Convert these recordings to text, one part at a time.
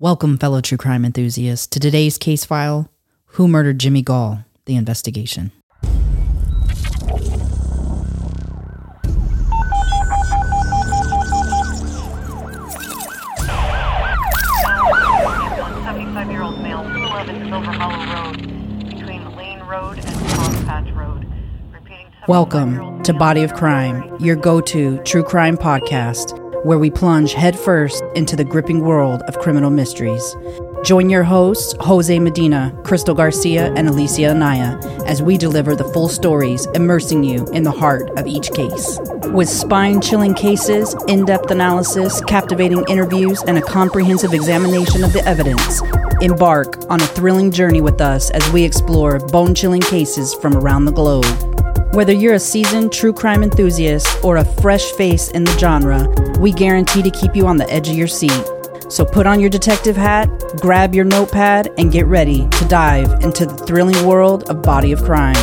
Welcome, fellow true crime enthusiasts, to today's case file Who Murdered Jimmy Gaul? The investigation. Seventy-five-year-old male, 211 Silver Hollow Road, between Lane Road and Crosspatch Road. Repeating. Welcome to Body of Crime, your go to true crime podcast, where we plunge headfirst into the gripping world of criminal mysteries. Join your hosts, Jose Medina, Crystal Garcia, and Alicia Anaya, as we deliver the full stories, immersing you in the heart of each case. With spine chilling cases, in depth analysis, captivating interviews, and a comprehensive examination of the evidence, embark on a thrilling journey with us as we explore bone chilling cases from around the globe. Whether you're a seasoned true crime enthusiast or a fresh face in the genre, we guarantee to keep you on the edge of your seat. So put on your detective hat, grab your notepad, and get ready to dive into the thrilling world of Body of Crime.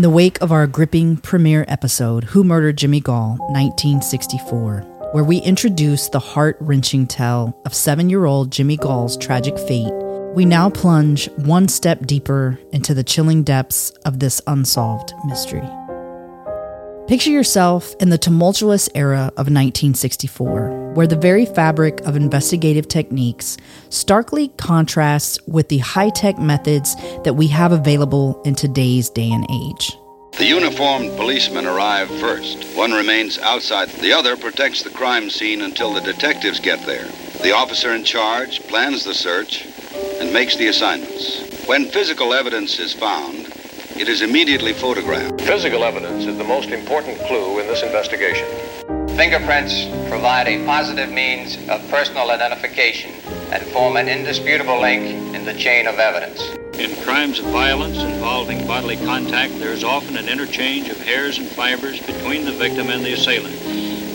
In the wake of our gripping premiere episode, Who Murdered Jimmy Gaul, 1964, where we introduce the heart wrenching tale of seven year old Jimmy Gaul's tragic fate, we now plunge one step deeper into the chilling depths of this unsolved mystery. Picture yourself in the tumultuous era of 1964, where the very fabric of investigative techniques starkly contrasts with the high tech methods that we have available in today's day and age. The uniformed policemen arrive first. One remains outside. The other protects the crime scene until the detectives get there. The officer in charge plans the search and makes the assignments. When physical evidence is found, it is immediately photographed. Physical evidence is the most important clue in this investigation. Fingerprints provide a positive means of personal identification and form an indisputable link in the chain of evidence. In crimes of violence involving bodily contact, there is often an interchange of hairs and fibers between the victim and the assailant.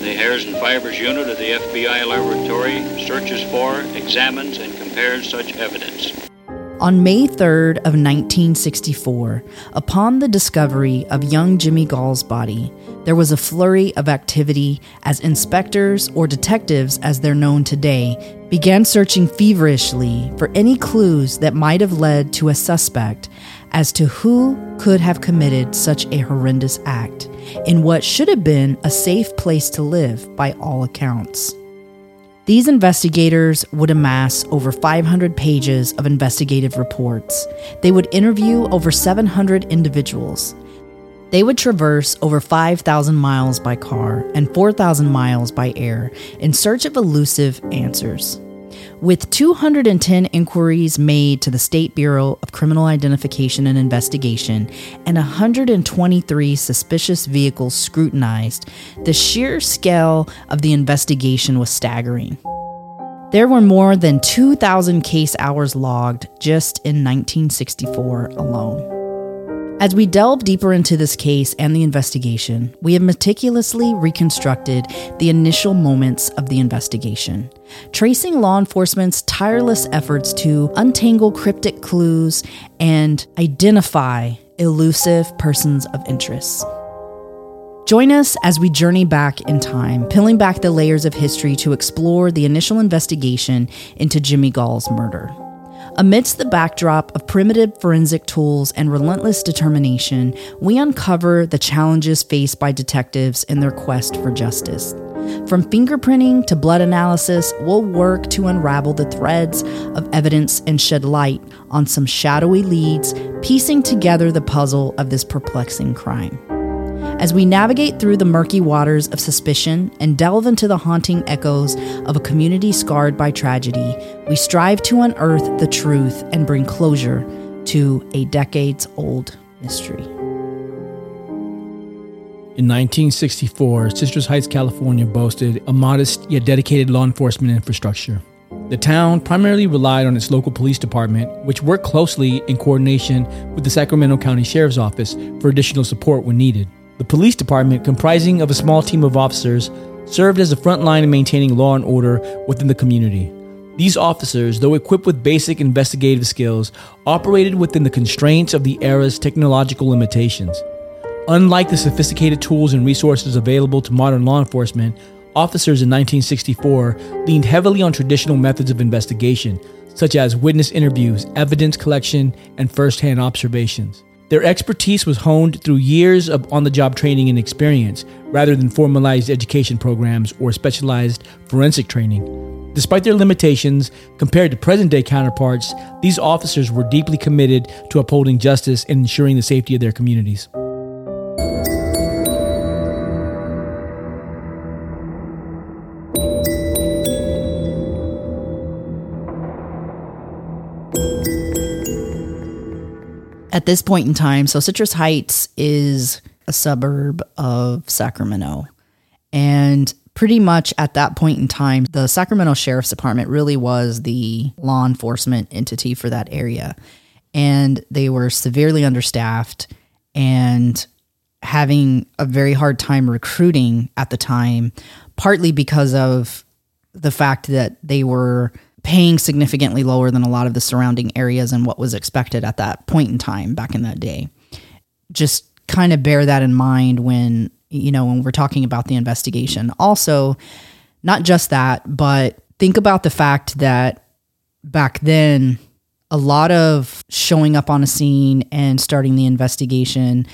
The hairs and fibers unit of the FBI laboratory searches for, examines, and compares such evidence. On May 3rd of 1964, upon the discovery of young Jimmy Gaul's body, there was a flurry of activity as inspectors or detectives as they're known today began searching feverishly for any clues that might have led to a suspect as to who could have committed such a horrendous act in what should have been a safe place to live by all accounts. These investigators would amass over 500 pages of investigative reports. They would interview over 700 individuals. They would traverse over 5,000 miles by car and 4,000 miles by air in search of elusive answers. With 210 inquiries made to the State Bureau of Criminal Identification and Investigation and 123 suspicious vehicles scrutinized, the sheer scale of the investigation was staggering. There were more than 2,000 case hours logged just in 1964 alone. As we delve deeper into this case and the investigation, we have meticulously reconstructed the initial moments of the investigation, tracing law enforcement's tireless efforts to untangle cryptic clues and identify elusive persons of interest. Join us as we journey back in time, peeling back the layers of history to explore the initial investigation into Jimmy Gaul's murder. Amidst the backdrop of primitive forensic tools and relentless determination, we uncover the challenges faced by detectives in their quest for justice. From fingerprinting to blood analysis, we'll work to unravel the threads of evidence and shed light on some shadowy leads, piecing together the puzzle of this perplexing crime. As we navigate through the murky waters of suspicion and delve into the haunting echoes of a community scarred by tragedy, we strive to unearth the truth and bring closure to a decades old mystery. In 1964, Citrus Heights, California boasted a modest yet dedicated law enforcement infrastructure. The town primarily relied on its local police department, which worked closely in coordination with the Sacramento County Sheriff's Office for additional support when needed. The police department, comprising of a small team of officers, served as the front line in maintaining law and order within the community. These officers, though equipped with basic investigative skills, operated within the constraints of the era's technological limitations. Unlike the sophisticated tools and resources available to modern law enforcement, officers in 1964 leaned heavily on traditional methods of investigation, such as witness interviews, evidence collection, and first hand observations. Their expertise was honed through years of on the job training and experience, rather than formalized education programs or specialized forensic training. Despite their limitations, compared to present day counterparts, these officers were deeply committed to upholding justice and ensuring the safety of their communities. At this point in time, so Citrus Heights is a suburb of Sacramento. And pretty much at that point in time, the Sacramento Sheriff's Department really was the law enforcement entity for that area. And they were severely understaffed and having a very hard time recruiting at the time, partly because of the fact that they were paying significantly lower than a lot of the surrounding areas and what was expected at that point in time back in that day. Just kind of bear that in mind when you know, when we're talking about the investigation. Also, not just that, but think about the fact that back then, a lot of showing up on a scene and starting the investigation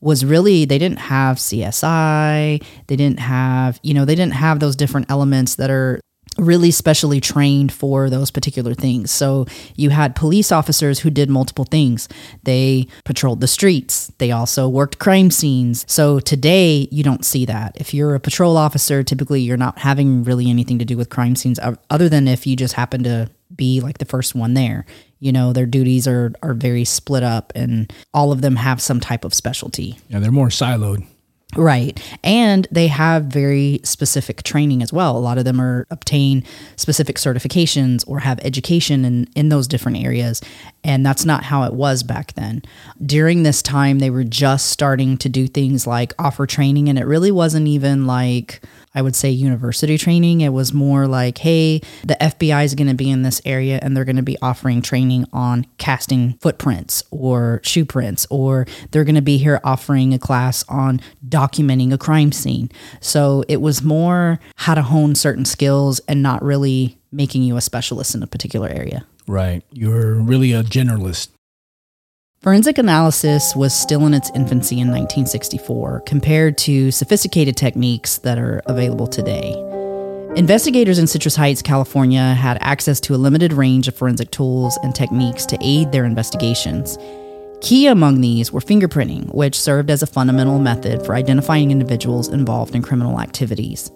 was really they didn't have CSI, they didn't have, you know, they didn't have those different elements that are really specially trained for those particular things. So you had police officers who did multiple things. They patrolled the streets. They also worked crime scenes. So today you don't see that. If you're a patrol officer, typically you're not having really anything to do with crime scenes other than if you just happen to be like the first one there. You know, their duties are are very split up and all of them have some type of specialty. Yeah, they're more siloed. Right. And they have very specific training as well. A lot of them are obtain specific certifications or have education in, in those different areas. And that's not how it was back then. During this time, they were just starting to do things like offer training, and it really wasn't even like I would say university training. It was more like, hey, the FBI is going to be in this area and they're going to be offering training on casting footprints or shoe prints, or they're going to be here offering a class on documenting a crime scene. So it was more how to hone certain skills and not really making you a specialist in a particular area. Right. You're really a generalist. Forensic analysis was still in its infancy in 1964 compared to sophisticated techniques that are available today. Investigators in Citrus Heights, California had access to a limited range of forensic tools and techniques to aid their investigations. Key among these were fingerprinting, which served as a fundamental method for identifying individuals involved in criminal activities.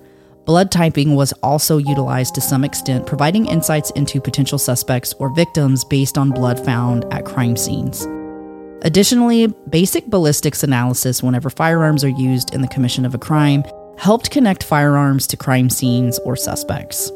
Blood typing was also utilized to some extent, providing insights into potential suspects or victims based on blood found at crime scenes. Additionally, basic ballistics analysis whenever firearms are used in the commission of a crime helped connect firearms to crime scenes or suspects.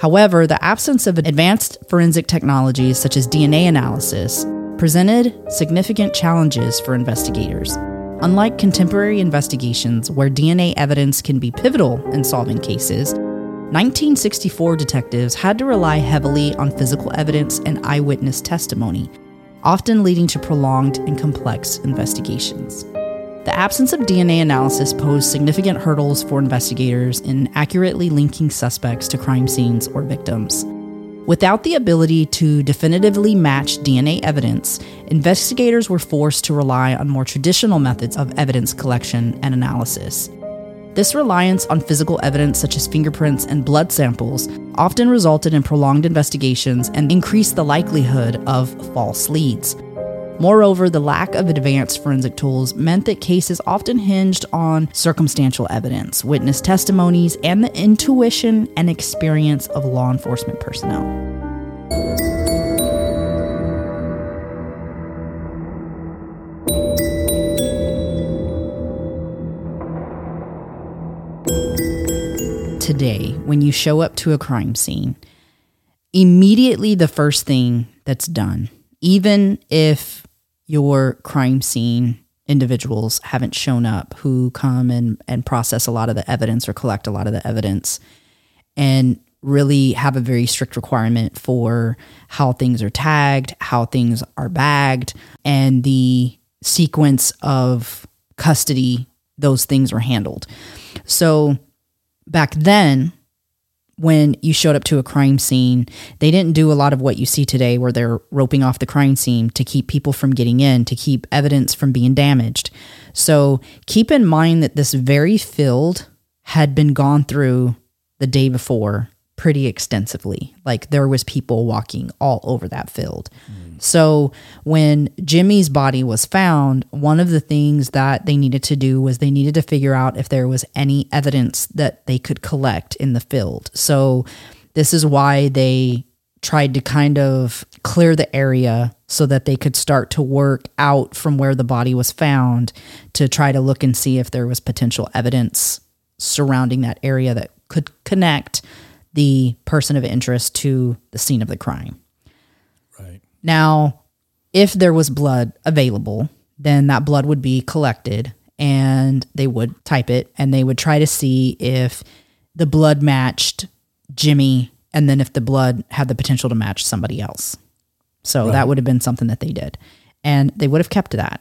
However, the absence of advanced forensic technologies such as DNA analysis presented significant challenges for investigators. Unlike contemporary investigations where DNA evidence can be pivotal in solving cases, 1964 detectives had to rely heavily on physical evidence and eyewitness testimony often leading to prolonged and complex investigations. The absence of DNA analysis posed significant hurdles for investigators in accurately linking suspects to crime scenes or victims. Without the ability to definitively match DNA evidence, investigators were forced to rely on more traditional methods of evidence collection and analysis. This reliance on physical evidence such as fingerprints and blood samples often resulted in prolonged investigations and increased the likelihood of false leads. Moreover, the lack of advanced forensic tools meant that cases often hinged on circumstantial evidence, witness testimonies, and the intuition and experience of law enforcement personnel. Today when you show up to a crime scene, immediately the first thing that's done, even if your crime scene individuals haven't shown up who come and, and process a lot of the evidence or collect a lot of the evidence and really have a very strict requirement for how things are tagged, how things are bagged, and the sequence of custody those things are handled. So back then, when you showed up to a crime scene, they didn't do a lot of what you see today where they're roping off the crime scene to keep people from getting in, to keep evidence from being damaged. So keep in mind that this very field had been gone through the day before pretty extensively. Like there was people walking all over that field. So when Jimmy's body was found, one of the things that they needed to do was they needed to figure out if there was any evidence that they could collect in the field. So this is why they tried to kind of clear the area so that they could start to work out from where the body was found to try to look and see if there was potential evidence surrounding that area that could connect the person of interest to the scene of the crime. Right. Now, if there was blood available, then that blood would be collected and they would type it and they would try to see if the blood matched Jimmy and then if the blood had the potential to match somebody else. So that would have been something that they did. And they would have kept that.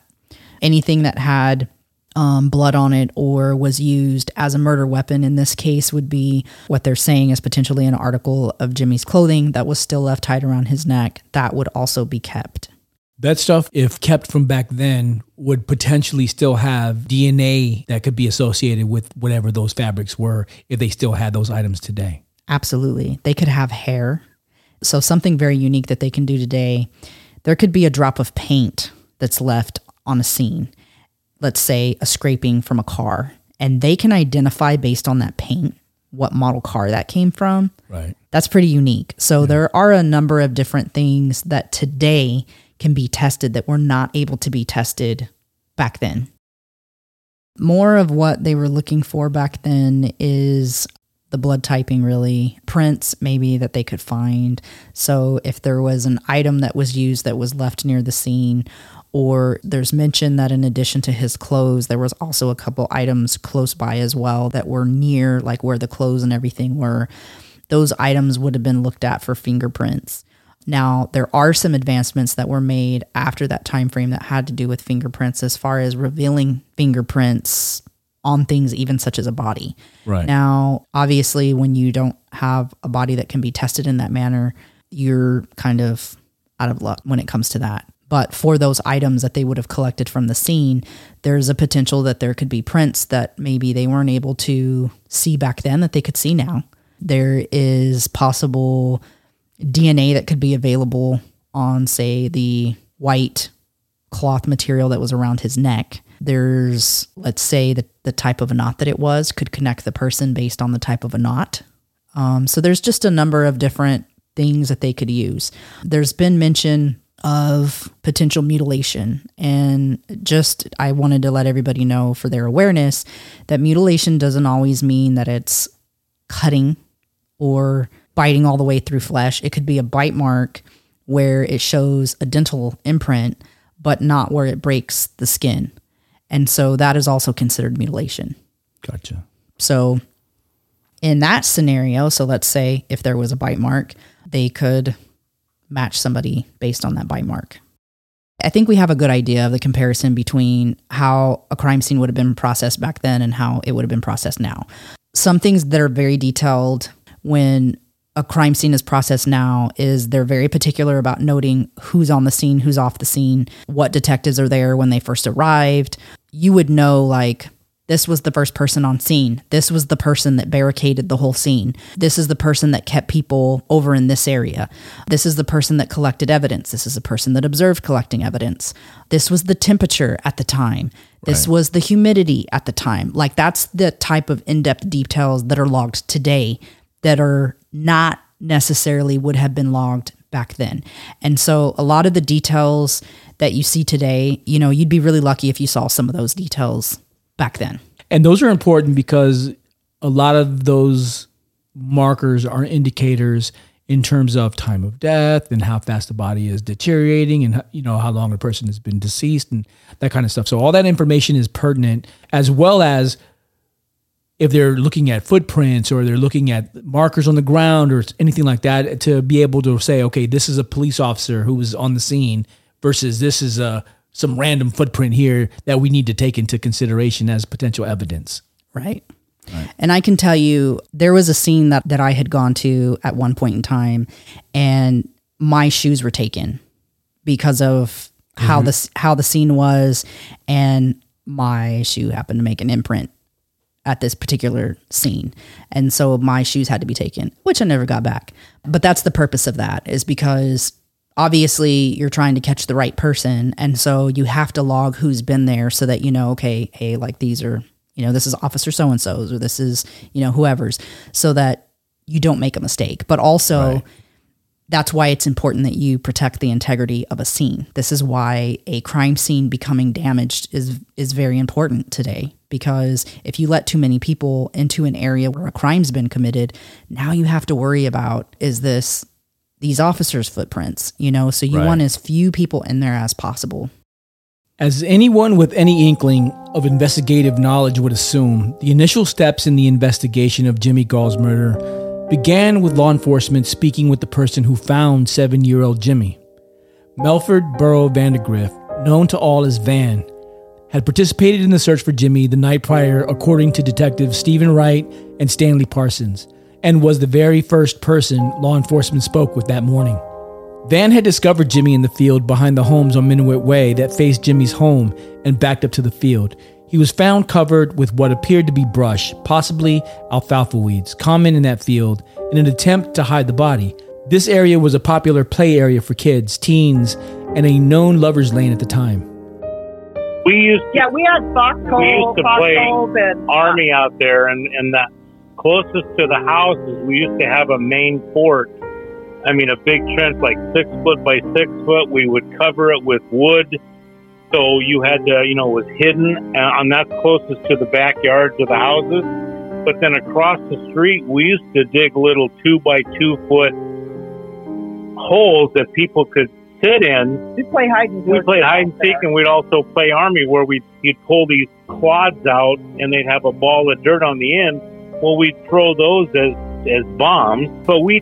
Anything that had um, blood on it or was used as a murder weapon in this case would be what they're saying is potentially an article of Jimmy's clothing that was still left tied around his neck. That would also be kept. That stuff, if kept from back then, would potentially still have DNA that could be associated with whatever those fabrics were if they still had those items today. Absolutely. They could have hair. So, something very unique that they can do today there could be a drop of paint that's left on a scene, let's say a scraping from a car, and they can identify based on that paint what model car that came from. Right. That's pretty unique. So, there are a number of different things that today can be tested that were not able to be tested back then. More of what they were looking for back then is the blood typing really prints maybe that they could find so if there was an item that was used that was left near the scene or there's mention that in addition to his clothes there was also a couple items close by as well that were near like where the clothes and everything were those items would have been looked at for fingerprints now there are some advancements that were made after that time frame that had to do with fingerprints as far as revealing fingerprints on things even such as a body Right. now, obviously, when you don't have a body that can be tested in that manner, you're kind of out of luck when it comes to that. But for those items that they would have collected from the scene, there's a potential that there could be prints that maybe they weren't able to see back then that they could see now. There is possible DNA that could be available on, say, the white cloth material that was around his neck. There's, let's say, the, the type of a knot that it was could connect the person based on the type of a knot. Um, so there's just a number of different things that they could use. There's been mention of potential mutilation. And just, I wanted to let everybody know for their awareness that mutilation doesn't always mean that it's cutting or biting all the way through flesh. It could be a bite mark where it shows a dental imprint, but not where it breaks the skin. And so that is also considered mutilation. Gotcha. So, in that scenario, so let's say if there was a bite mark, they could match somebody based on that bite mark. I think we have a good idea of the comparison between how a crime scene would have been processed back then and how it would have been processed now. Some things that are very detailed when a crime scene is processed now is they're very particular about noting who's on the scene, who's off the scene, what detectives are there when they first arrived. You would know like this was the first person on scene. This was the person that barricaded the whole scene. This is the person that kept people over in this area. This is the person that collected evidence. This is the person that observed collecting evidence. This was the temperature at the time. This Right. was the humidity at the time. Like that's the type of in-depth details that are logged today that are not necessarily would have been logged back then. And so a lot of the details that you see today, you know, you'd be really lucky if you saw some of those details back then. And those are important because a lot of those markers are indicators in terms of time of death and how fast the body is deteriorating and you know how long a person has been deceased and that kind of stuff. So all that information is pertinent as well as if they're looking at footprints or they're looking at markers on the ground or anything like that to be able to say okay this is a police officer who was on the scene versus this is a some random footprint here that we need to take into consideration as potential evidence. Right. And I can tell you, there was a scene that, that I had gone to at one point in time, and my shoes were taken because of how mm-hmm. the how the scene was, and my shoe happened to make an imprint at this particular scene, and so my shoes had to be taken, which I never got back. But that's the purpose of that is because obviously you're trying to catch the right person, and so you have to log who's been there so that you know, okay, hey, like these are you know, this is Officer so and so's, or this is, you know, whoever's, so that you don't make a mistake. But also, Right. that's why it's important that you protect the integrity of a scene. This is why a crime scene becoming damaged is is very important today because if you let too many people into an area where a crime's been committed, now you have to worry about is this these officers' footprints, you know, so you Right. want as few people in there as possible. As anyone with any inkling of investigative knowledge would assume, the initial steps in the investigation of Jimmy Gaul's murder began with law enforcement speaking with the person who found seven year old Jimmy. Melford Burrow Vandergrift, known to all as Van, had participated in the search for Jimmy the night prior, according to detectives Stephen Wright and Stanley Parsons, and was the very first person law enforcement spoke with that morning. Van had discovered Jimmy in the field behind the homes on Minuet Way that faced Jimmy's home and backed up to the field. He was found covered with what appeared to be brush, possibly alfalfa weeds, common in that field, in an attempt to hide the body. This area was a popular play area for kids, teens, and a known lover's lane at the time. We used to, Yeah, we had foxhole, we used to play foxholes and army out there, and and the closest to the houses, we used to have a main fort. I mean, a big trench like six foot by six foot. We would cover it with wood, so you had to, you know, it was hidden, uh, and that's closest to the backyards of the houses. But then across the street, we used to dig little two by two foot holes that people could sit in we play hide and we seek played hide and seek, and we'd also play army, where we'd you'd pull these quads out, and they'd have a ball of dirt on the end. Well, we'd throw those as as bombs, but we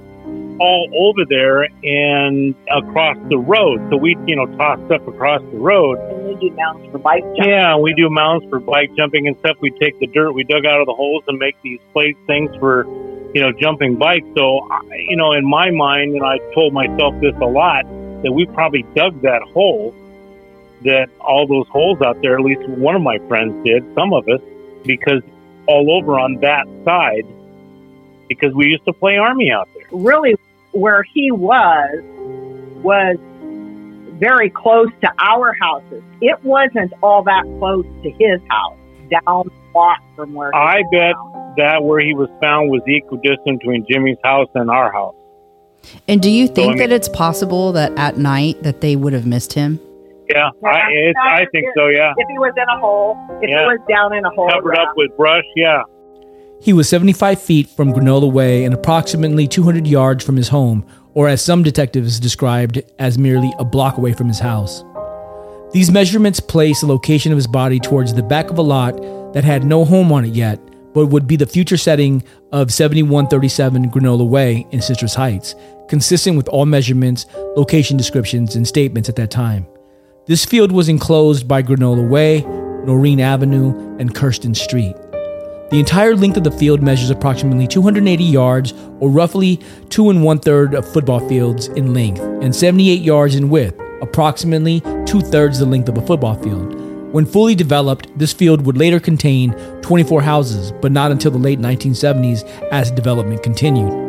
all over there and across the road. So we, you know, toss stuff across the road. And we do mounts for bike jumping. Yeah, we do mounts for bike jumping and stuff. We take the dirt we dug out of the holes and make these plate things for, you know, jumping bikes. So, I- you know, in my mind, and I told myself this a lot, that we probably dug that hole, that all those holes out there, at least one of my friends did, some of us, because all over on that side, because we used to play army out there. Really, where he was was very close to our houses. It wasn't all that close to his house, down the block from where. he I was bet found. that where he was found was equidistant between Jimmy's house and our house. And do you think I mean- that it's possible that at night that they would have missed him? Yeah, I, it's, I think so. Yeah, If he was in a hole, if Yeah. he was down in a hole, covered yeah. up with brush. Yeah, He was 75 feet from Granola Way and approximately 200 yards from his home, or as some detectives described, as merely a block away from his house. These measurements place the location of his body towards the back of a lot that had no home on it yet, but would be the future setting of 7137 Granola Way in Citrus Heights, consistent with all measurements, location descriptions, and statements at that time. This field was enclosed by Granola Way, Noreen Avenue, and Kirsten Street. The entire length of the field measures approximately 280 yards, or roughly two and one third of football fields in length, and 78 yards in width, approximately two thirds the length of a football field. When fully developed, this field would later contain 24 houses, but not until the late 1970s as development continued.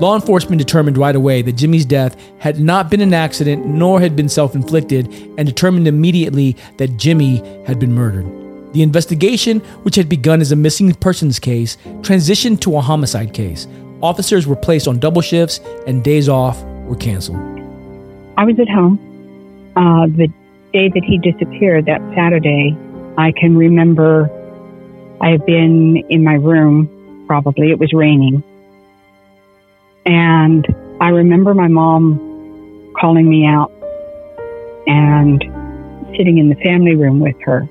Law enforcement determined right away that Jimmy's death had not been an accident nor had been self inflicted and determined immediately that Jimmy had been murdered. The investigation, which had begun as a missing persons case, transitioned to a homicide case. Officers were placed on double shifts and days off were canceled. I was at home. Uh, the day that he disappeared, that Saturday, I can remember I had been in my room, probably, it was raining. And I remember my mom calling me out and sitting in the family room with her.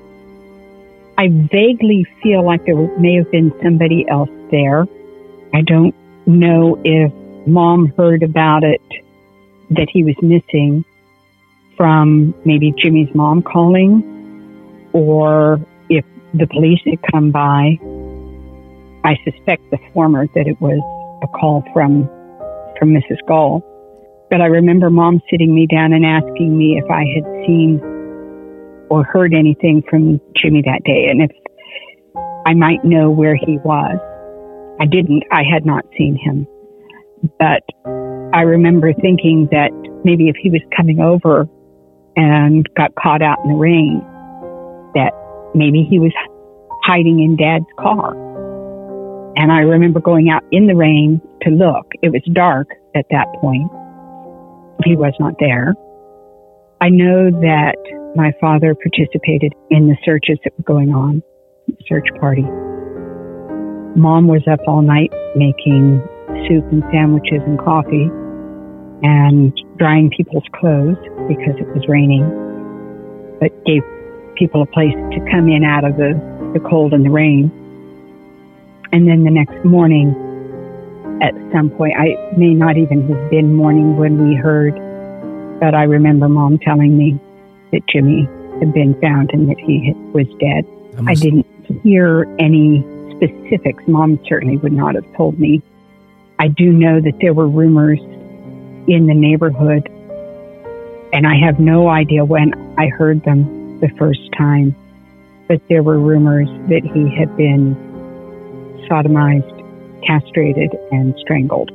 I vaguely feel like there may have been somebody else there. I don't know if mom heard about it that he was missing from maybe Jimmy's mom calling or if the police had come by. I suspect the former that it was a call from from Mrs. Gaul. But I remember mom sitting me down and asking me if I had seen or heard anything from Jimmy that day and if I might know where he was. I didn't. I had not seen him. But I remember thinking that maybe if he was coming over and got caught out in the rain, that maybe he was hiding in dad's car. And I remember going out in the rain to look. It was dark at that point. He was not there. I know that my father participated in the searches that were going on, search party. Mom was up all night making soup and sandwiches and coffee and drying people's clothes because it was raining, but gave people a place to come in out of the, the cold and the rain. And then the next morning, at some point, I may not even have been morning when we heard, but I remember mom telling me that Jimmy had been found and that he was dead. I didn't hear any specifics. Mom certainly would not have told me. I do know that there were rumors in the neighborhood, and I have no idea when I heard them the first time, but there were rumors that he had been sodomized, castrated, and strangled.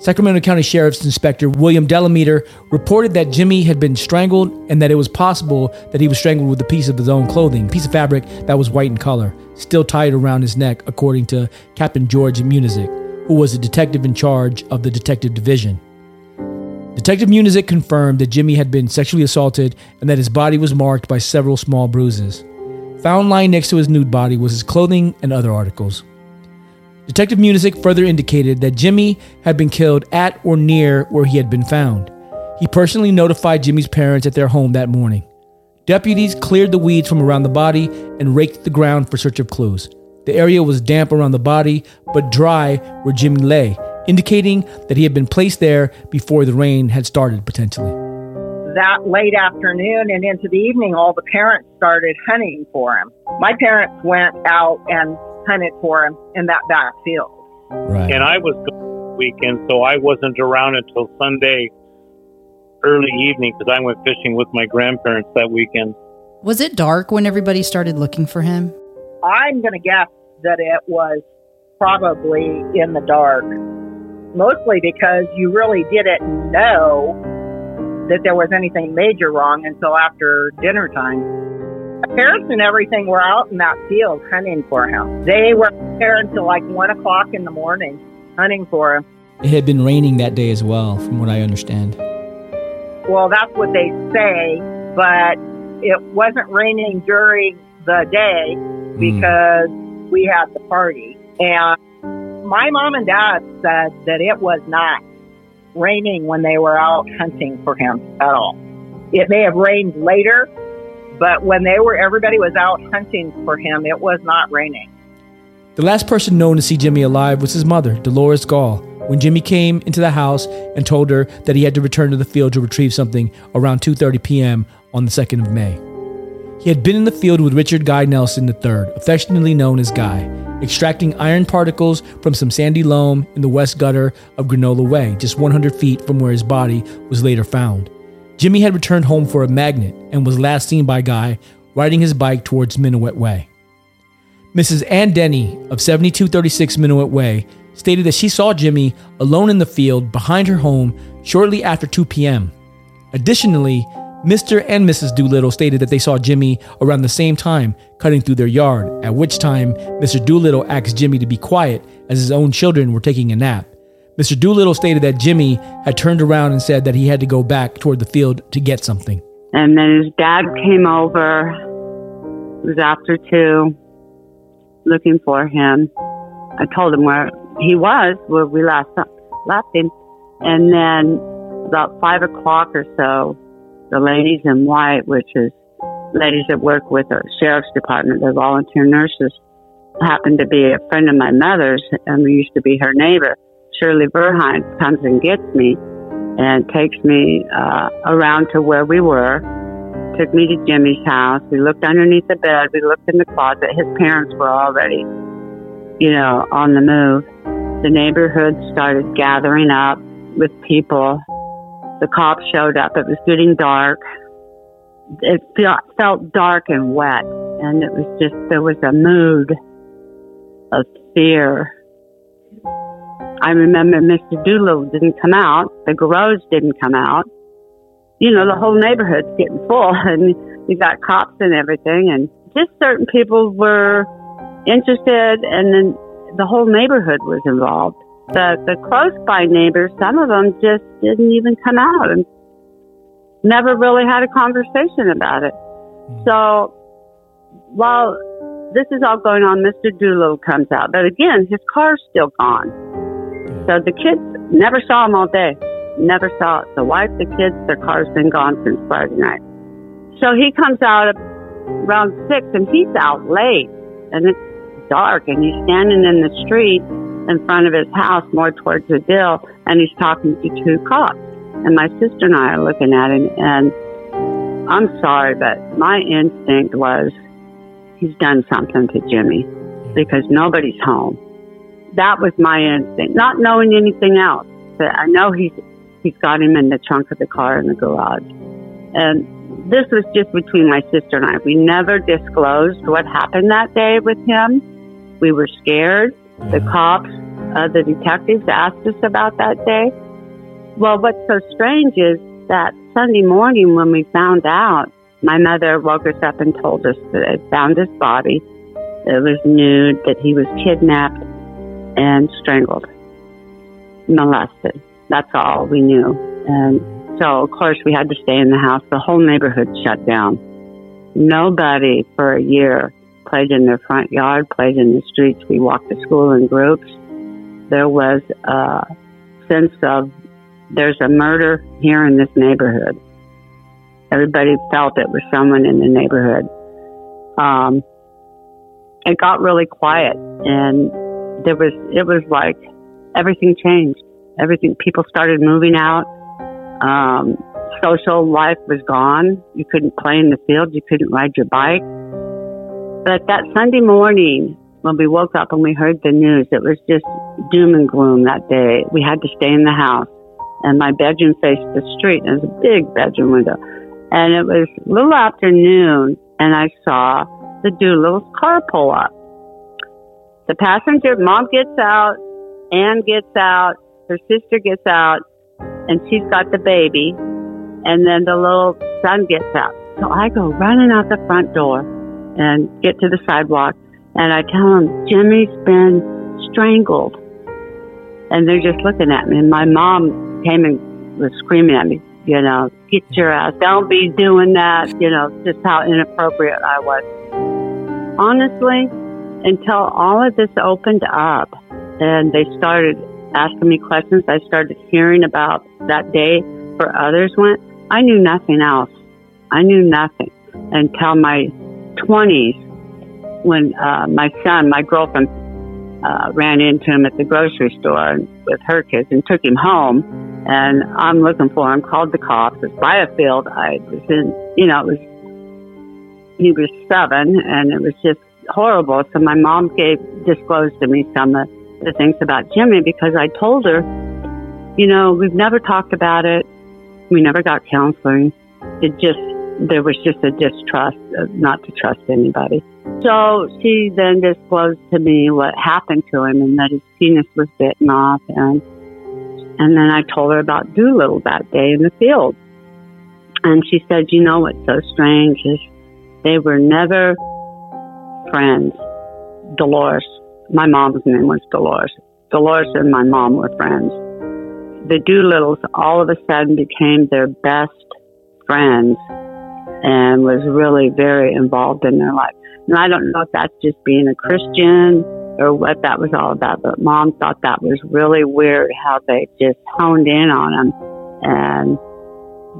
Sacramento County Sheriff's Inspector William Delameter reported that Jimmy had been strangled and that it was possible that he was strangled with a piece of his own clothing, piece of fabric that was white in color, still tied around his neck, according to Captain George Munizik, who was a detective in charge of the detective division. Detective Munizik confirmed that Jimmy had been sexually assaulted and that his body was marked by several small bruises. Found lying next to his nude body was his clothing and other articles. Detective Munizik further indicated that Jimmy had been killed at or near where he had been found. He personally notified Jimmy's parents at their home that morning. Deputies cleared the weeds from around the body and raked the ground for search of clues. The area was damp around the body, but dry where Jimmy lay, indicating that he had been placed there before the rain had started potentially. That late afternoon and into the evening, all the parents started hunting for him. My parents went out and hunted for him in that back field. Right. And I was gone weekend, so I wasn't around until Sunday early evening because I went fishing with my grandparents that weekend. Was it dark when everybody started looking for him? I'm going to guess that it was probably in the dark, mostly because you really didn't know that there was anything major wrong until after dinner time. The parents and everything were out in that field hunting for him. They were there until like one o'clock in the morning hunting for him. It had been raining that day as well, from what I understand. Well, that's what they say, but it wasn't raining during the day hmm. because we had the party. And my mom and dad said that it was not raining when they were out hunting for him at all. It may have rained later, but when they were, everybody was out hunting for him, it was not raining. The last person known to see Jimmy alive was his mother, Dolores Gaul, when Jimmy came into the house and told her that he had to return to the field to retrieve something around 2:30 p.m. on the 2nd of May. He had been in the field with Richard Guy Nelson III, affectionately known as Guy, extracting iron particles from some sandy loam in the west gutter of Granola Way, just 100 feet from where his body was later found. Jimmy had returned home for a magnet and was last seen by Guy riding his bike towards Minuet Way. Mrs. Ann Denny of 7236 Minuet Way stated that she saw Jimmy alone in the field behind her home shortly after 2 p.m. Additionally, Mr. and Mrs. Doolittle stated that they saw Jimmy around the same time cutting through their yard, at which time Mr. Doolittle asked Jimmy to be quiet as his own children were taking a nap. Mr. Doolittle stated that Jimmy had turned around and said that he had to go back toward the field to get something. And then his dad came over. It was after two, looking for him. I told him where he was, where we last left him. And then about five o'clock or so, the ladies in white, which is ladies that work with the sheriff's department, they're volunteer nurses, happened to be a friend of my mother's, and we used to be her neighbor. Shirley Verheyen comes and gets me and takes me uh, around to where we were. Took me to Jimmy's house. We looked underneath the bed. We looked in the closet. His parents were already, you know, on the move. The neighborhood started gathering up with people. The cops showed up. It was getting dark. It felt dark and wet, and it was just there was a mood of fear. I remember Mr. Doolittle didn't come out. The garage didn't come out. You know, the whole neighborhood's getting full, and you got cops and everything, and just certain people were interested, and then the whole neighborhood was involved. The the close by neighbors, some of them just didn't even come out and never really had a conversation about it. Hmm. So while this is all going on. Mr. Doolittle comes out, but again, his car's still gone. So the kids never saw him all day. Never saw it. The wife, the kids, their car's been gone since Friday night. So he comes out around six, and he's out late, and it's dark, and he's standing in the street in front of his house, more towards the dill, and he's talking to two cops. And my sister and I are looking at him, and I'm sorry, but my instinct was he's done something to Jimmy because nobody's home. That was my instinct, not knowing anything else. But I know he's he's got him in the trunk of the car in the garage. And this was just between my sister and I. We never disclosed what happened that day with him. We were scared. The cops, uh, the detectives asked us about that day. Well, what's so strange is that Sunday morning when we found out my mother woke us up and told us that they found his body. It was nude, that he was kidnapped and strangled, molested. That's all we knew. And so, of course, we had to stay in the house. The whole neighborhood shut down. Nobody for a year played in their front yard, played in the streets. We walked to school in groups. There was a sense of there's a murder here in this neighborhood. Everybody felt it was someone in the neighborhood. Um, it got really quiet, and there was it was like everything changed. Everything people started moving out. Um, social life was gone. You couldn't play in the field. You couldn't ride your bike. But that Sunday morning, when we woke up and we heard the news, it was just doom and gloom that day. We had to stay in the house, and my bedroom faced the street. And it was a big bedroom window. And it was a little afternoon, and I saw the Doolittle's car pull up. The passenger, mom gets out, Ann gets out, her sister gets out, and she's got the baby, and then the little son gets out. So I go running out the front door and get to the sidewalk, and I tell them, Jimmy's been strangled. And they're just looking at me. And my mom came and was screaming at me, you know, get your ass, don't be doing that, you know, just how inappropriate I was. Honestly, until all of this opened up and they started asking me questions, I started hearing about that day where others went, I knew nothing else. I knew nothing until my 20s when uh, my son, my girlfriend, uh, ran into him at the grocery store with her kids and took him home and I'm looking for him. Called the cops. It's by a field. I was in, you know, it was he was seven, and it was just horrible. So my mom gave disclosed to me some of the things about Jimmy because I told her, you know, we've never talked about it. We never got counseling. It just there was just a distrust, of not to trust anybody. So she then disclosed to me what happened to him and that his penis was bitten off and and then I told her about Doolittle that day in the field. And she said, you know what's so strange is they were never friends. Dolores, my mom's name was Dolores. Dolores and my mom were friends. The Doolittles all of a sudden became their best friends and was really very involved in their life. And I don't know if that's just being a Christian or what that was all about. But mom thought that was really weird how they just honed in on him and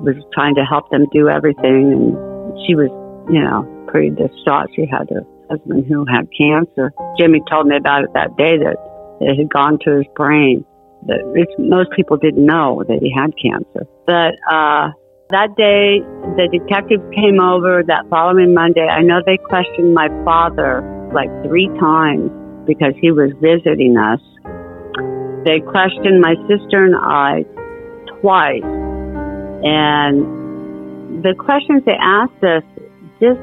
was trying to help them do everything. And she was, you know, pretty distraught. She had a husband who had cancer. Jimmy told me about it that day that it had gone to his brain. That most people didn't know that he had cancer. But uh, that day, the detective came over that following Monday. I know they questioned my father like three times because he was visiting us. They questioned my sister and I twice. And the questions they asked us just,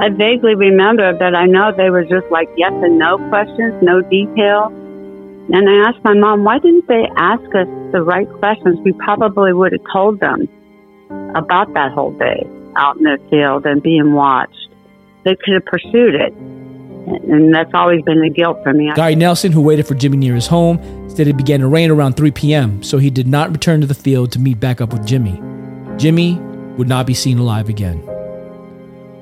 I vaguely remember, but I know they were just like yes and no questions, no detail. And I asked my mom, why didn't they ask us the right questions? We probably would have told them about that whole day out in the field and being watched. They could have pursued it and that's always been the guilt for me. Guy Nelson, who waited for Jimmy near his home, said it began to rain around 3 p.m., so he did not return to the field to meet back up with Jimmy. Jimmy would not be seen alive again.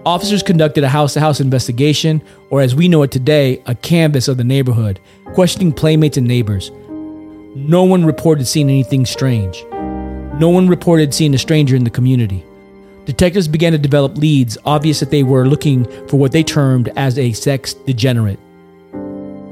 Officers conducted a house to house investigation, or as we know it today, a canvass of the neighborhood, questioning playmates and neighbors. No one reported seeing anything strange. No one reported seeing a stranger in the community. Detectives began to develop leads, obvious that they were looking for what they termed as a sex degenerate.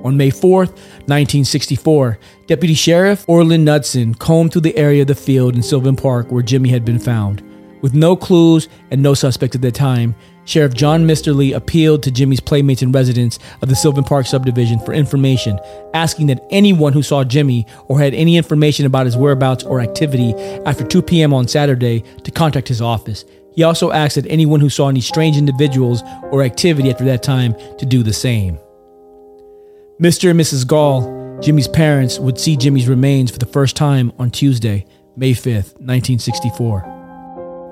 On May 4th, 1964, Deputy Sheriff Orland Knudsen combed through the area of the field in Sylvan Park where Jimmy had been found. With no clues and no suspect at the time, Sheriff John Misterly appealed to Jimmy's playmates and residents of the Sylvan Park subdivision for information, asking that anyone who saw Jimmy or had any information about his whereabouts or activity after 2 p.m. on Saturday to contact his office. He also asked that anyone who saw any strange individuals or activity after that time to do the same. Mr. and Mrs. Gaul, Jimmy's parents, would see Jimmy's remains for the first time on Tuesday, May 5th, 1964.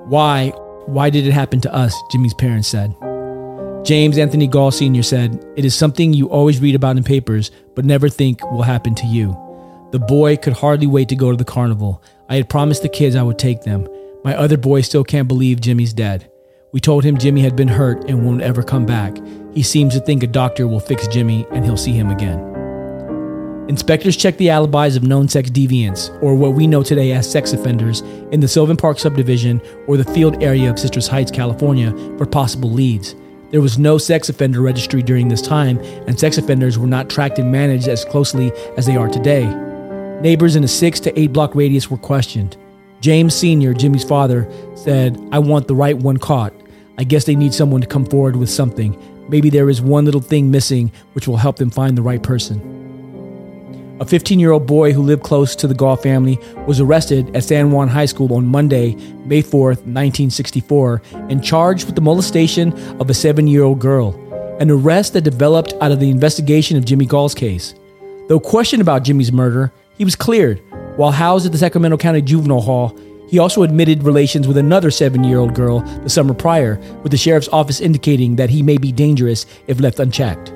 Why, why did it happen to us? Jimmy's parents said. James Anthony Gaul Sr. said, It is something you always read about in papers, but never think will happen to you. The boy could hardly wait to go to the carnival. I had promised the kids I would take them. My other boy still can't believe Jimmy's dead. We told him Jimmy had been hurt and won't ever come back. He seems to think a doctor will fix Jimmy and he'll see him again. Inspectors checked the alibis of known sex deviants, or what we know today as sex offenders, in the Sylvan Park subdivision or the field area of Citrus Heights, California, for possible leads. There was no sex offender registry during this time, and sex offenders were not tracked and managed as closely as they are today. Neighbors in a six to eight block radius were questioned. James Sr., Jimmy's father, said, I want the right one caught. I guess they need someone to come forward with something. Maybe there is one little thing missing which will help them find the right person. A 15 year old boy who lived close to the Gaul family was arrested at San Juan High School on Monday, May 4th, 1964, and charged with the molestation of a seven year old girl, an arrest that developed out of the investigation of Jimmy Gaul's case. Though questioned about Jimmy's murder, he was cleared while housed at the Sacramento County Juvenile Hall, he also admitted relations with another seven year old girl the summer prior, with the sheriff's office indicating that he may be dangerous if left unchecked.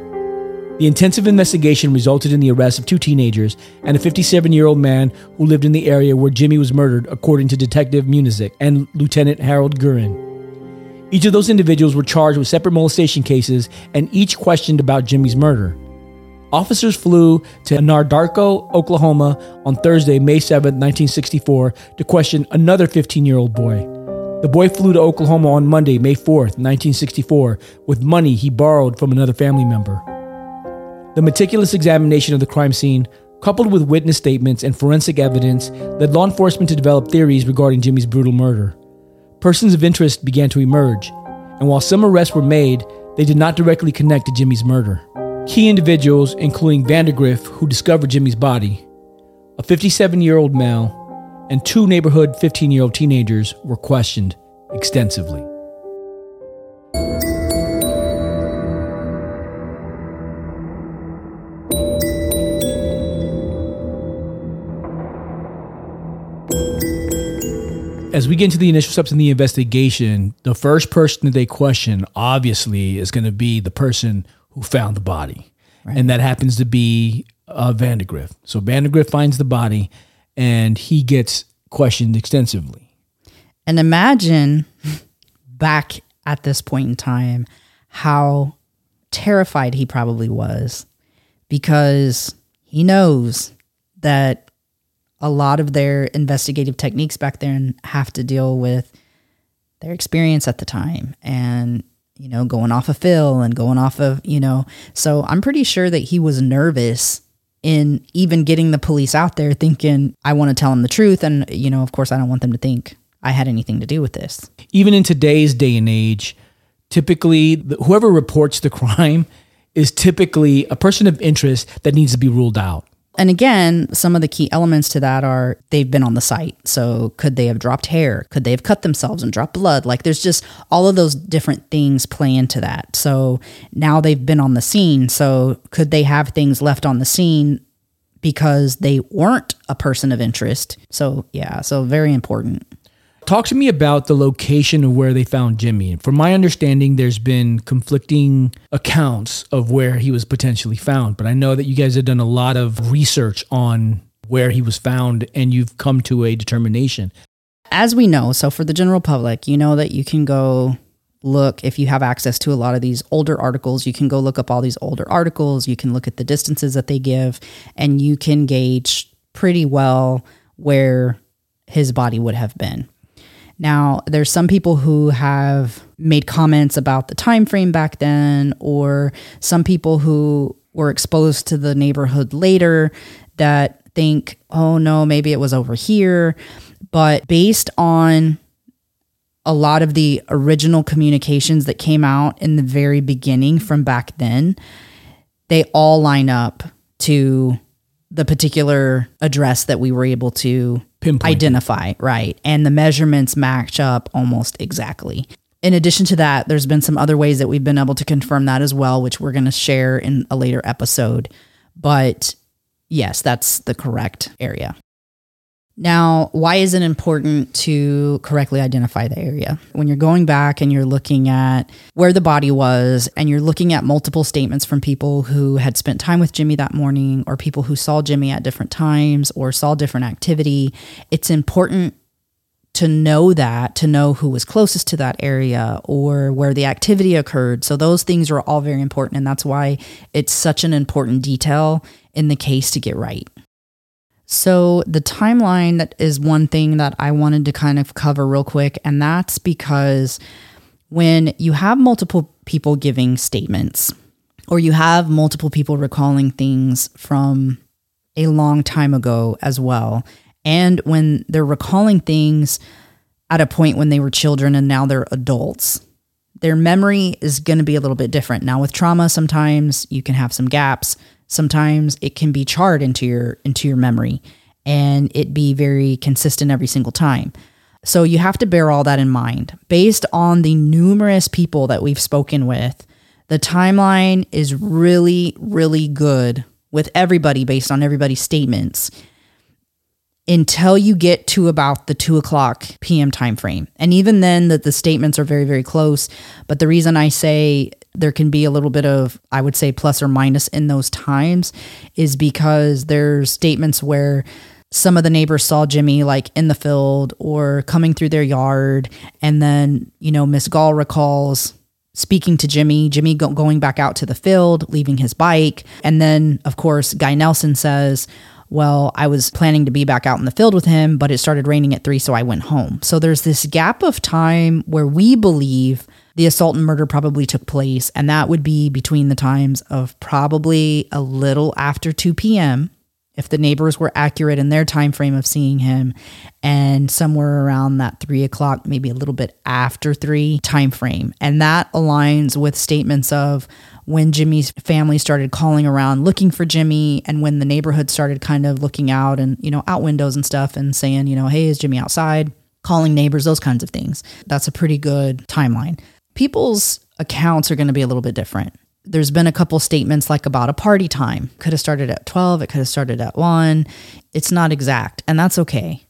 The intensive investigation resulted in the arrest of two teenagers and a 57 year old man who lived in the area where Jimmy was murdered, according to Detective Munizik and Lieutenant Harold Gurin. Each of those individuals were charged with separate molestation cases and each questioned about Jimmy's murder. Officers flew to Anadarko, Oklahoma on Thursday, May 7, 1964, to question another 15 year old boy. The boy flew to Oklahoma on Monday, May 4, 1964, with money he borrowed from another family member. The meticulous examination of the crime scene, coupled with witness statements and forensic evidence, led law enforcement to develop theories regarding Jimmy's brutal murder. Persons of interest began to emerge, and while some arrests were made, they did not directly connect to Jimmy's murder. Key individuals, including Vandergriff, who discovered Jimmy's body, a 57 year old male, and two neighborhood 15 year old teenagers, were questioned extensively. As we get into the initial steps in the investigation, the first person that they question, obviously, is going to be the person who found the body. Right. And that happens to be uh, Vandergriff. So Vandergriff finds the body and he gets questioned extensively. And imagine back at this point in time how terrified he probably was because he knows that a lot of their investigative techniques back then have to deal with their experience at the time and you know going off of Phil and going off of you know so I'm pretty sure that he was nervous in even getting the police out there thinking I want to tell them the truth and you know of course I don't want them to think I had anything to do with this. Even in today's day and age, typically whoever reports the crime is typically a person of interest that needs to be ruled out. And again, some of the key elements to that are they've been on the site. So, could they have dropped hair? Could they have cut themselves and dropped blood? Like, there's just all of those different things play into that. So, now they've been on the scene. So, could they have things left on the scene because they weren't a person of interest? So, yeah, so very important. Talk to me about the location of where they found Jimmy. And from my understanding, there's been conflicting accounts of where he was potentially found, but I know that you guys have done a lot of research on where he was found and you've come to a determination. As we know, so for the general public, you know that you can go look if you have access to a lot of these older articles, you can go look up all these older articles, you can look at the distances that they give, and you can gauge pretty well where his body would have been. Now, there's some people who have made comments about the time frame back then or some people who were exposed to the neighborhood later that think, "Oh no, maybe it was over here." But based on a lot of the original communications that came out in the very beginning from back then, they all line up to the particular address that we were able to Pinpoint. identify, right? And the measurements match up almost exactly. In addition to that, there's been some other ways that we've been able to confirm that as well, which we're going to share in a later episode. But yes, that's the correct area. Now, why is it important to correctly identify the area? When you're going back and you're looking at where the body was and you're looking at multiple statements from people who had spent time with Jimmy that morning or people who saw Jimmy at different times or saw different activity, it's important to know that, to know who was closest to that area or where the activity occurred. So, those things are all very important. And that's why it's such an important detail in the case to get right. So, the timeline that is one thing that I wanted to kind of cover real quick. And that's because when you have multiple people giving statements, or you have multiple people recalling things from a long time ago as well, and when they're recalling things at a point when they were children and now they're adults, their memory is going to be a little bit different. Now, with trauma, sometimes you can have some gaps sometimes it can be charred into your into your memory and it be very consistent every single time. So you have to bear all that in mind. Based on the numerous people that we've spoken with, the timeline is really, really good with everybody based on everybody's statements until you get to about the 2 o'clock p.m time frame and even then that the statements are very very close. But the reason i say there can be a little bit of i would say plus or minus in those times is because there's statements where some of the neighbors saw jimmy like in the field or coming through their yard. And then you know miss gaul recalls speaking to Jimmy, Jimmy go- going back out to the field, leaving his bike. And then, of course, Guy Nelson says, well, I was planning to be back out in the field with him, but it started raining at three, so I went home. So there's this gap of time where we believe the assault and murder probably took place, and that would be between the times of probably a little after 2 p.m. if the neighbors were accurate in their time frame of seeing him, and somewhere around that three o'clock, maybe a little bit after three time frame. And that aligns with statements of when Jimmy's family started calling around looking for Jimmy and when the neighborhood started kind of looking out and, you know, out windows and stuff and saying, you know, hey, is Jimmy outside? Calling neighbors, those kinds of things. That's a pretty good timeline. People's accounts are going to be a little bit different. There's been a couple statements like about a party time. Could have started at 12, it could have started at 1. It's not exact, and that's okay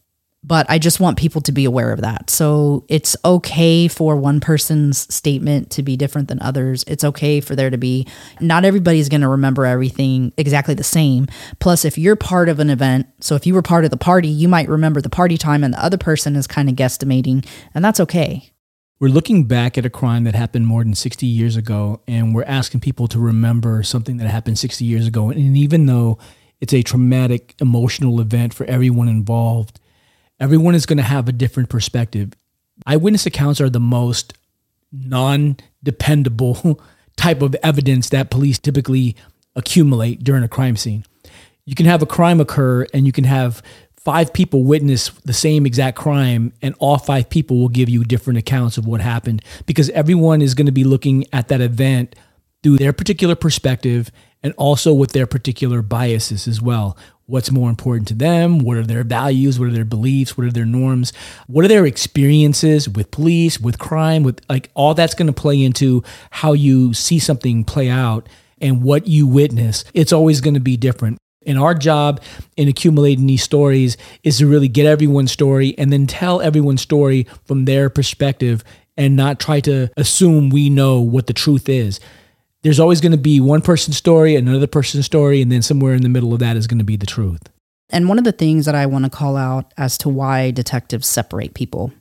but I just want people to be aware of that. So it's okay for one person's statement to be different than others. It's okay for there to be, not everybody's going to remember everything exactly the same. Plus, if you're part of an event, so if you were part of the party, you might remember the party time and the other person is kind of guesstimating, and that's okay. We're looking back at a crime that happened more than 60 years ago, and we're asking people to remember something that happened 60 years ago. And even though it's a traumatic, emotional event for everyone involved, everyone is going to have a different perspective. Eyewitness accounts are the most non dependable type of evidence that police typically accumulate during a crime scene. You can have a crime occur and you can have five people witness the same exact crime and all five people will give you different accounts of what happened because everyone is going to be looking at that event through their particular perspective and also with their particular biases as well. What's more important to them? What are their values? What are their beliefs? What are their norms? What are their experiences with police with crime with like all that's going to play into how you see something play out and what you witness. It's always going to be different. And our job in accumulating these stories is to really get everyone's story and then tell everyone's story from their perspective and not try to assume we know what the truth is. There's always going to be one person's story, another person's story, and then somewhere in the middle of that is going to be the truth. And one of the things that I want to call out as to why detectives separate people,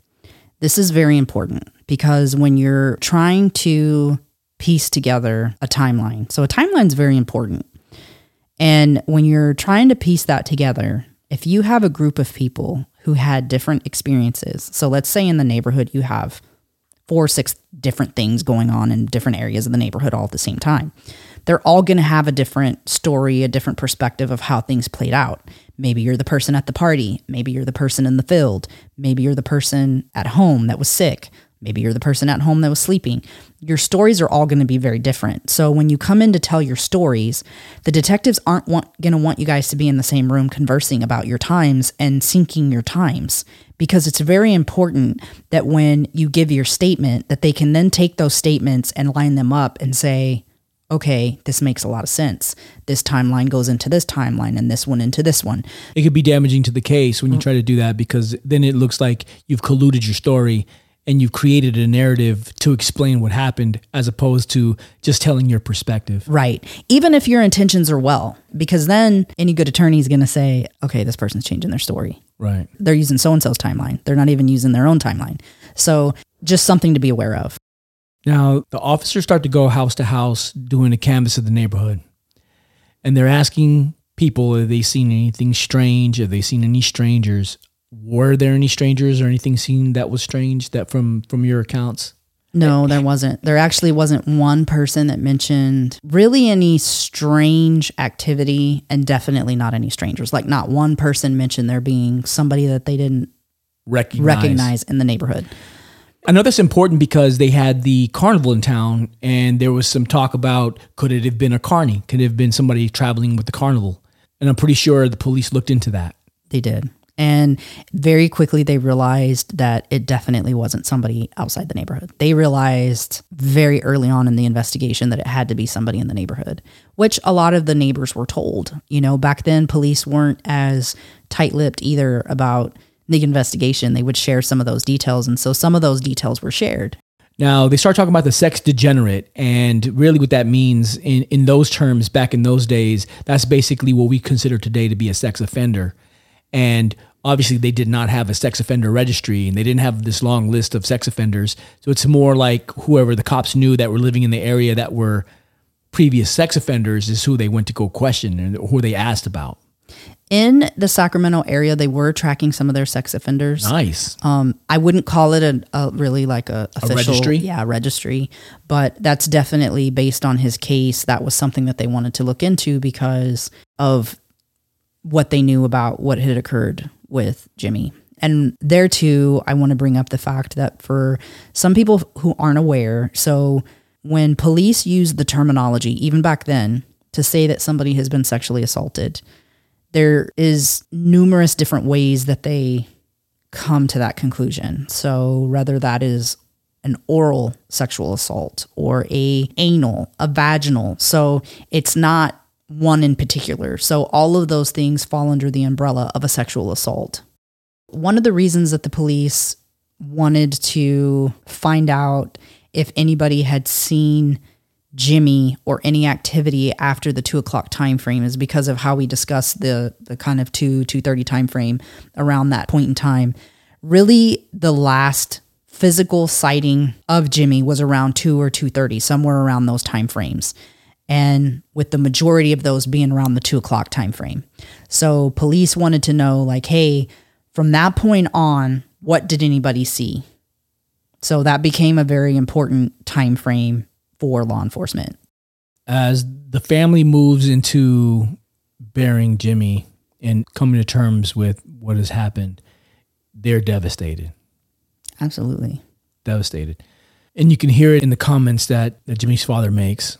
this is very important because when you're trying to piece together a timeline, so a timeline is very important. And when you're trying to piece that together, if you have a group of people who had different experiences, so let's say in the neighborhood you have four or six different things going on in different areas of the neighborhood all at the same time, they're all going to have a different story, a different perspective of how things played out. Maybe you're the person at the party. Maybe you're the person in the field. Maybe you're the person at home that was sick. Maybe you're the person at home that was sleeping. Your stories are all going to be very different. So when you come in to tell your stories, the detectives aren't going to want you guys to be in the same room conversing about your times and syncing your times because it's very important that when you give your statement that they can then take those statements and line them up and say, okay, this makes a lot of sense. This timeline goes into this timeline and this one into this one. It could be damaging to the case when you try to do that because then it looks like you've colluded your story and you've created a narrative to explain what happened as opposed to just telling your perspective. Right. Even if your intentions are well, because then any good attorney is going to say, okay, this person's changing their story. Right. They're using so and so's timeline. They're not even using their own timeline. So just something to be aware of. Now, the officers start to go house to house doing a canvass of the neighborhood. And they're asking people have they seen anything strange? Have they seen any strangers? Were there any strangers or anything seen that was strange that from from your accounts? No, there wasn't. There actually wasn't one person that mentioned really any strange activity and definitely not any strangers. Like not one person mentioned there being somebody that they didn't Recognize. recognize in the neighborhood. I know that's important because they had the carnival in town and there was some talk about could it have been a carny? Could it have been somebody traveling with the carnival? And I'm pretty sure the police looked into that. They did. And very quickly, they realized that it definitely wasn't somebody outside the neighborhood. They realized very early on in the investigation that it had to be somebody in the neighborhood, which a lot of the neighbors were told. You know, back then, police weren't as tight lipped either about the investigation. They would share some of those details. And so some of those details were shared. Now they start talking about the sex degenerate, and really what that means in, in those terms back in those days, that's basically what we consider today to be a sex offender. And obviously, they did not have a sex offender registry and they didn't have this long list of sex offenders. So it's more like whoever the cops knew that were living in the area that were previous sex offenders is who they went to go question and who they asked about. In the Sacramento area, they were tracking some of their sex offenders. Nice. Um, I wouldn't call it a, a really like a official registry? yeah registry, but that's definitely based on his case. That was something that they wanted to look into because of what they knew about what had occurred with Jimmy. And there too, I want to bring up the fact that for some people who aren't aware, so when police use the terminology, even back then, to say that somebody has been sexually assaulted, there is numerous different ways that they come to that conclusion. So whether that is an oral sexual assault or a anal, a vaginal. So it's not one in particular. So all of those things fall under the umbrella of a sexual assault. One of the reasons that the police wanted to find out if anybody had seen Jimmy or any activity after the two o'clock time frame is because of how we discussed the the kind of two two thirty time frame around that point in time. Really, the last physical sighting of Jimmy was around 2 or 2.30, somewhere around those time frames. And with the majority of those being around the 2 o'clock time frame. So police wanted to know, like, hey, from that point on, what did anybody see? So that became a very important time frame for law enforcement. As the family moves into burying Jimmy and coming to terms with what has happened, they're devastated. Absolutely. Devastated. And you can hear it in the comments that, that Jimmy's father makes.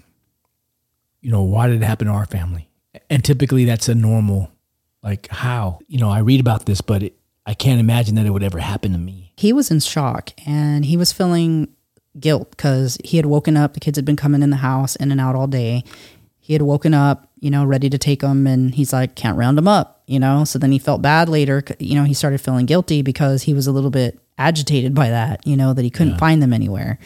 You know, why did it happen to our family? And typically that's a normal, like, how? You know, I read about this, but it, I can't imagine that it would ever happen to me. He was in shock and he was feeling guilt because he had woken up. The kids had been coming in the house in and out all day. He had woken up, you know, ready to take them, and he's like, can't round them up, you know. So then he felt bad later. You know, he started feeling guilty because he was a little bit agitated by that, you know, that he couldn't Yeah. find them anywhere.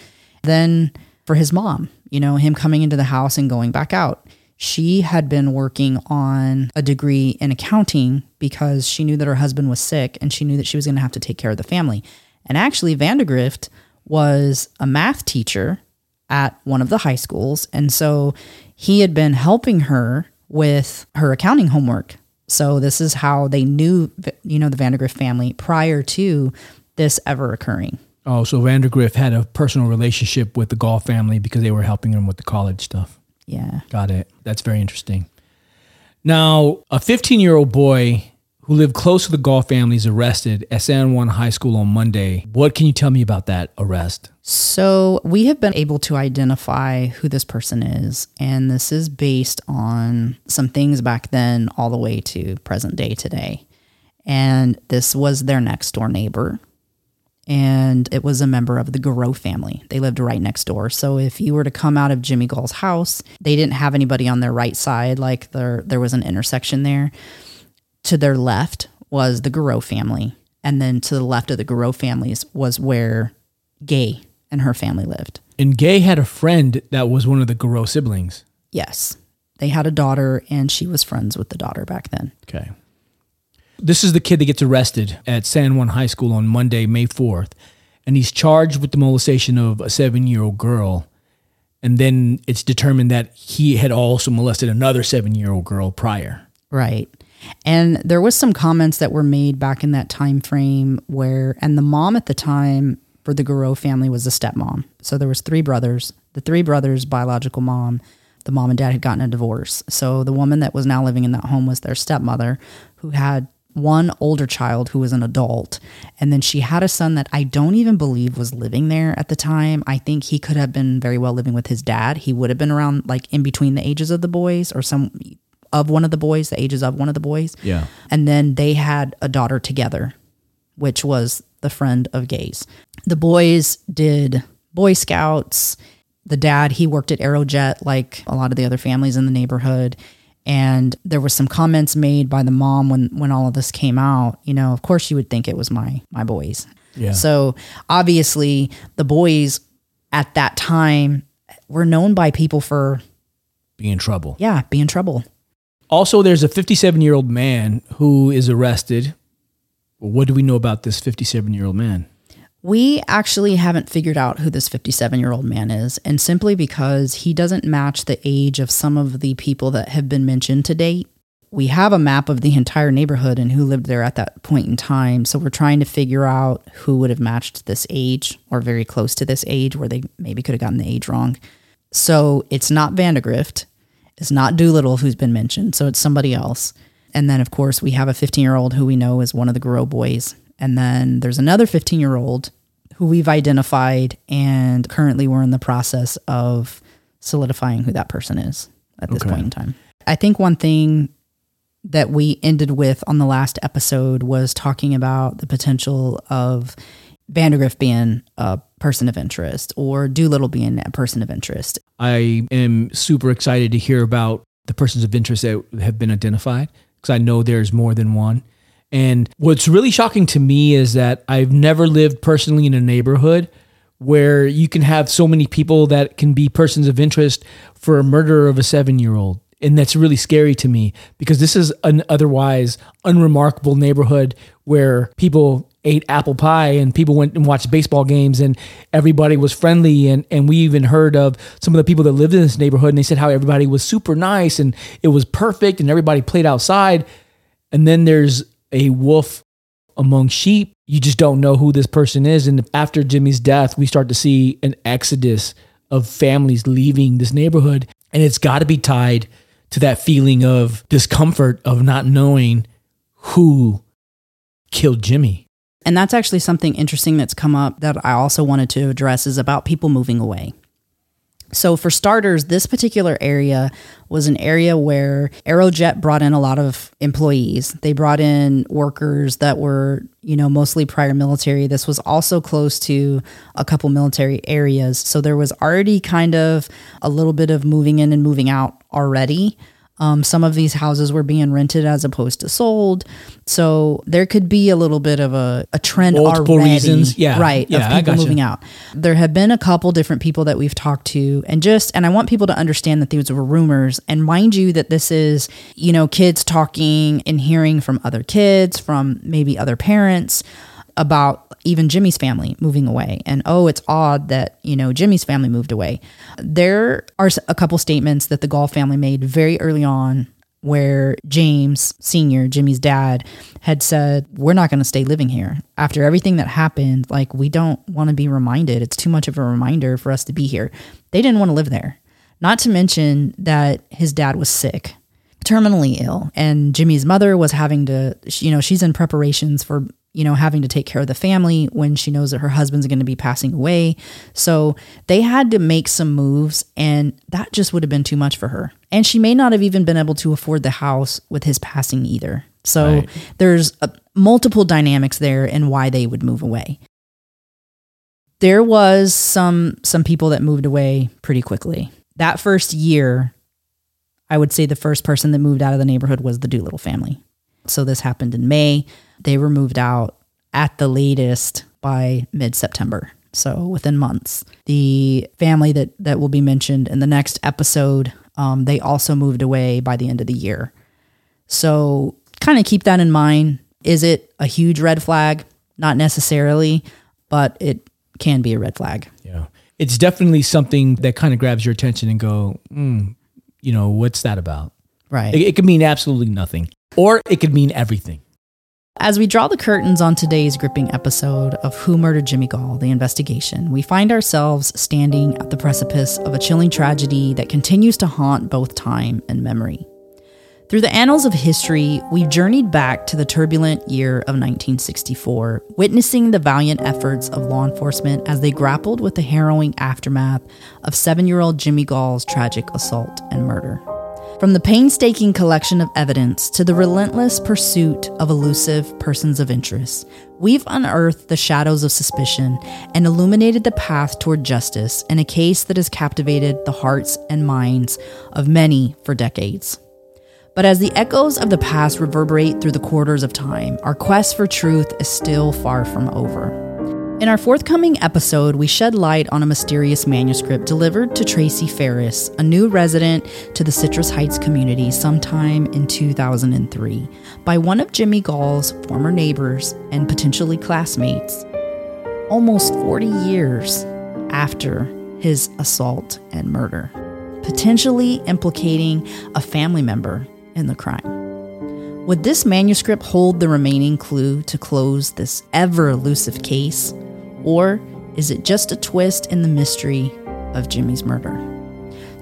Then for his mom, you know, him coming into the house and going back out. She had been working on a degree in accounting because she knew that her husband was sick and she knew that she was going to have to take care of the family. And actually, Vandergrift was a math teacher at one of the high schools. And so he had been helping her with her accounting homework. So this is how they knew, you know, the Vandergrift family prior to this ever occurring. Oh, so Vandergrift had a personal relationship with the Gaul family because they were helping him with the college stuff. Yeah. Got it. That's very interesting. Now, a 15 year old boy who lived close to the Gaul family is arrested at San Juan High School on Monday. What can you tell me about that arrest? So we have been able to identify who this person is, and this is based on some things back then all the way to present day today. And this was their next door neighbor. And it was a member of the Garreau family. They lived right next door. So if you were to come out of Jimmy Gaul's house, they didn't have anybody on their right side, like there there was an intersection there. To their left was the Garreau family. And then to the left of the Garreau families was where Gay and her family lived. And Gay had a friend that was one of the Garreau siblings. Yes. They had a daughter and she was friends with the daughter back then. Okay. This is the kid that gets arrested at San Juan High School on Monday, May 4th. And he's charged with the molestation of a seven year old girl. And then it's determined that he had also molested another seven year old girl prior. Right. And there was some comments that were made back in that time frame where and the mom at the time for the Garreau family was a stepmom. So there was three brothers. The three brothers biological mom, the mom and dad had gotten a divorce. So the woman that was now living in that home was their stepmother who had one older child who was an adult and then she had a son that I don't even believe was living there at the time. I think he could have been very well living with his dad. He would have been around like in between the ages of the boys or some of one of the boys, the ages of one of the boys. Yeah. And then they had a daughter together, which was the friend of Gay's. The boys did Boy Scouts. The dad, he worked at Aerojet like a lot of the other families in the neighborhood. And there was some comments made by the mom when when all of this came out. You know, of course you would think it was my my boys. Yeah. So obviously the boys at that time were known by people for being in trouble. yeah, being in trouble. Also, there's a 57 year old man who is arrested. What do we know about this 57 year old man? We actually haven't figured out who this 57 year old man is, and simply because he doesn't match the age of some of the people that have been mentioned to date. We have a map of the entire neighborhood and who lived there at that point in time. So we're trying to figure out who would have matched this age or very close to this age where they maybe could have gotten the age wrong. So it's not Vandergrift. It's not Doolittle who's been mentioned. So it's somebody else. And then, of course, we have a 15 year old who we know is one of the Garreau boys. And then there's another 15 year old who we've identified, and currently we're in the process of solidifying who that person is at this Okay. point in time. I think one thing that we ended with on the last episode was talking about the potential of Vandergrift being a person of interest or Doolittle being a person of interest. I am super excited to hear about the persons of interest that have been identified because I know there's more than one. And what's really shocking to me is that I've never lived personally in a neighborhood where you can have so many people that can be persons of interest for a murder of a seven year old. And that's really scary to me because this is an otherwise unremarkable neighborhood where people ate apple pie and people went and watched baseball games and everybody was friendly and and we even heard of some of the people that lived in this neighborhood and they said how everybody was super nice and it was perfect and everybody played outside and then there's a wolf among sheep. You just don't know who this person is. And after Jimmy's death we start to see an exodus of families leaving this neighborhood. And it's got to be tied to that feeling of discomfort of not knowing who killed Jimmy. And that's actually something interesting that's come up that I also wanted to address is about people moving away. So, for starters, this particular area was an area where Aerojet brought in a lot of employees. They brought in workers that were, you know, mostly prior military. This was also close to a couple military areas. So, there was already kind of a little bit of moving in and moving out already. Um, some of these houses were being rented as opposed to sold. So there could be a little bit of a, a trend Multiple already, reasons. Yeah. right, Yeah, of I people gotcha. moving out. There have been a couple different people that we've talked to, and just and I want people to understand that these were rumors. And mind you, that this is you know kids talking and hearing from other kids, from maybe other parents about even Jimmy's family moving away. And oh, it's odd that, you know, Jimmy's family moved away. There are a couple statements that the Gaul family made very early on where James Sr., Jimmy's dad, had said, We're not going to stay living here. After everything that happened, like, we don't want to be reminded. It's too much of a reminder for us to be here. They didn't want to live there. Not to mention that his dad was sick terminally ill and Jimmy's mother was having to you know she's in preparations for you know having to take care of the family when she knows that her husband's going to be passing away so they had to make some moves and that just would have been too much for her and she may not have even been able to afford the house with his passing either so Right. there's uh multiple dynamics there and why they would move away there was some some people that moved away pretty quickly that first year I would say the first person that moved out of the neighborhood was the Doolittle family. So this happened in May. They were moved out at the latest by mid September. So within months. The family that, that will be mentioned in the next episode, um, they also moved away by the end of the year. So kind of keep that in mind. Is it a huge red flag? Not necessarily, but it can be a red flag. Yeah. It's definitely something that kind of grabs your attention and go, mm, you know, what's that about? Right. It, it could mean absolutely nothing, or it could mean everything. As we draw the curtains on today's gripping episode of Who Murdered Jimmy Gaul, the investigation, we find ourselves standing at the precipice of a chilling tragedy that continues to haunt both time and memory. Through the annals of history, we've journeyed back to the turbulent year of 1964, witnessing the valiant efforts of law enforcement as they grappled with the harrowing aftermath of seven year old Jimmy Gaul's tragic assault and murder. From the painstaking collection of evidence to the relentless pursuit of elusive persons of interest, we've unearthed the shadows of suspicion and illuminated the path toward justice in a case that has captivated the hearts and minds of many for decades. But as the echoes of the past reverberate through the corridors of time, our quest for truth is still far from over. In our forthcoming episode, we shed light on a mysterious manuscript delivered to Tracy Ferris, a new resident to the Citrus Heights community sometime in 2003, by one of Jimmy Gaul's former neighbors and potentially classmates, almost 40 years after his assault and murder, potentially implicating a family member in the crime. Would this manuscript hold the remaining clue to close this ever elusive case? Or is it just a twist in the mystery of Jimmy's murder?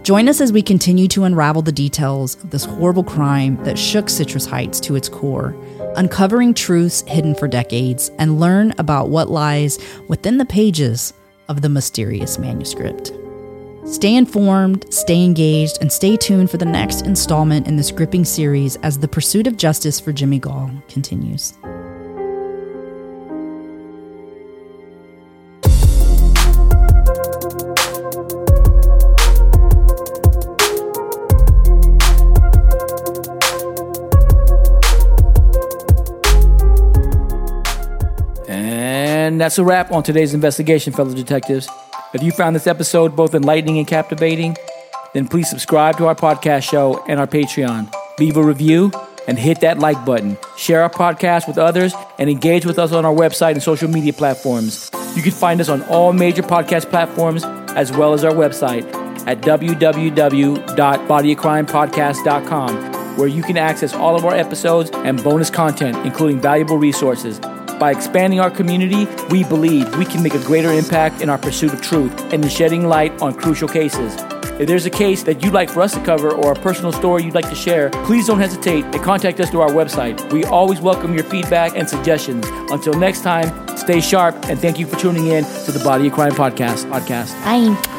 Join us as we continue to unravel the details of this horrible crime that shook Citrus Heights to its core, uncovering truths hidden for decades, and learn about what lies within the pages of the mysterious manuscript. Stay informed, stay engaged, and stay tuned for the next installment in this gripping series as the pursuit of justice for Jimmy Gaul continues. That's a wrap on today's investigation, fellow detectives. If you found this episode both enlightening and captivating, then please subscribe to our podcast show and our Patreon. Leave a review and hit that like button. Share our podcast with others and engage with us on our website and social media platforms. You can find us on all major podcast platforms as well as our website at www.bodyofcrimepodcast.com, where you can access all of our episodes and bonus content, including valuable resources. By expanding our community, we believe we can make a greater impact in our pursuit of truth and in shedding light on crucial cases. If there's a case that you'd like for us to cover or a personal story you'd like to share, please don't hesitate and contact us through our website. We always welcome your feedback and suggestions. Until next time, stay sharp and thank you for tuning in to the Body of Crime podcast. Podcast. Bye.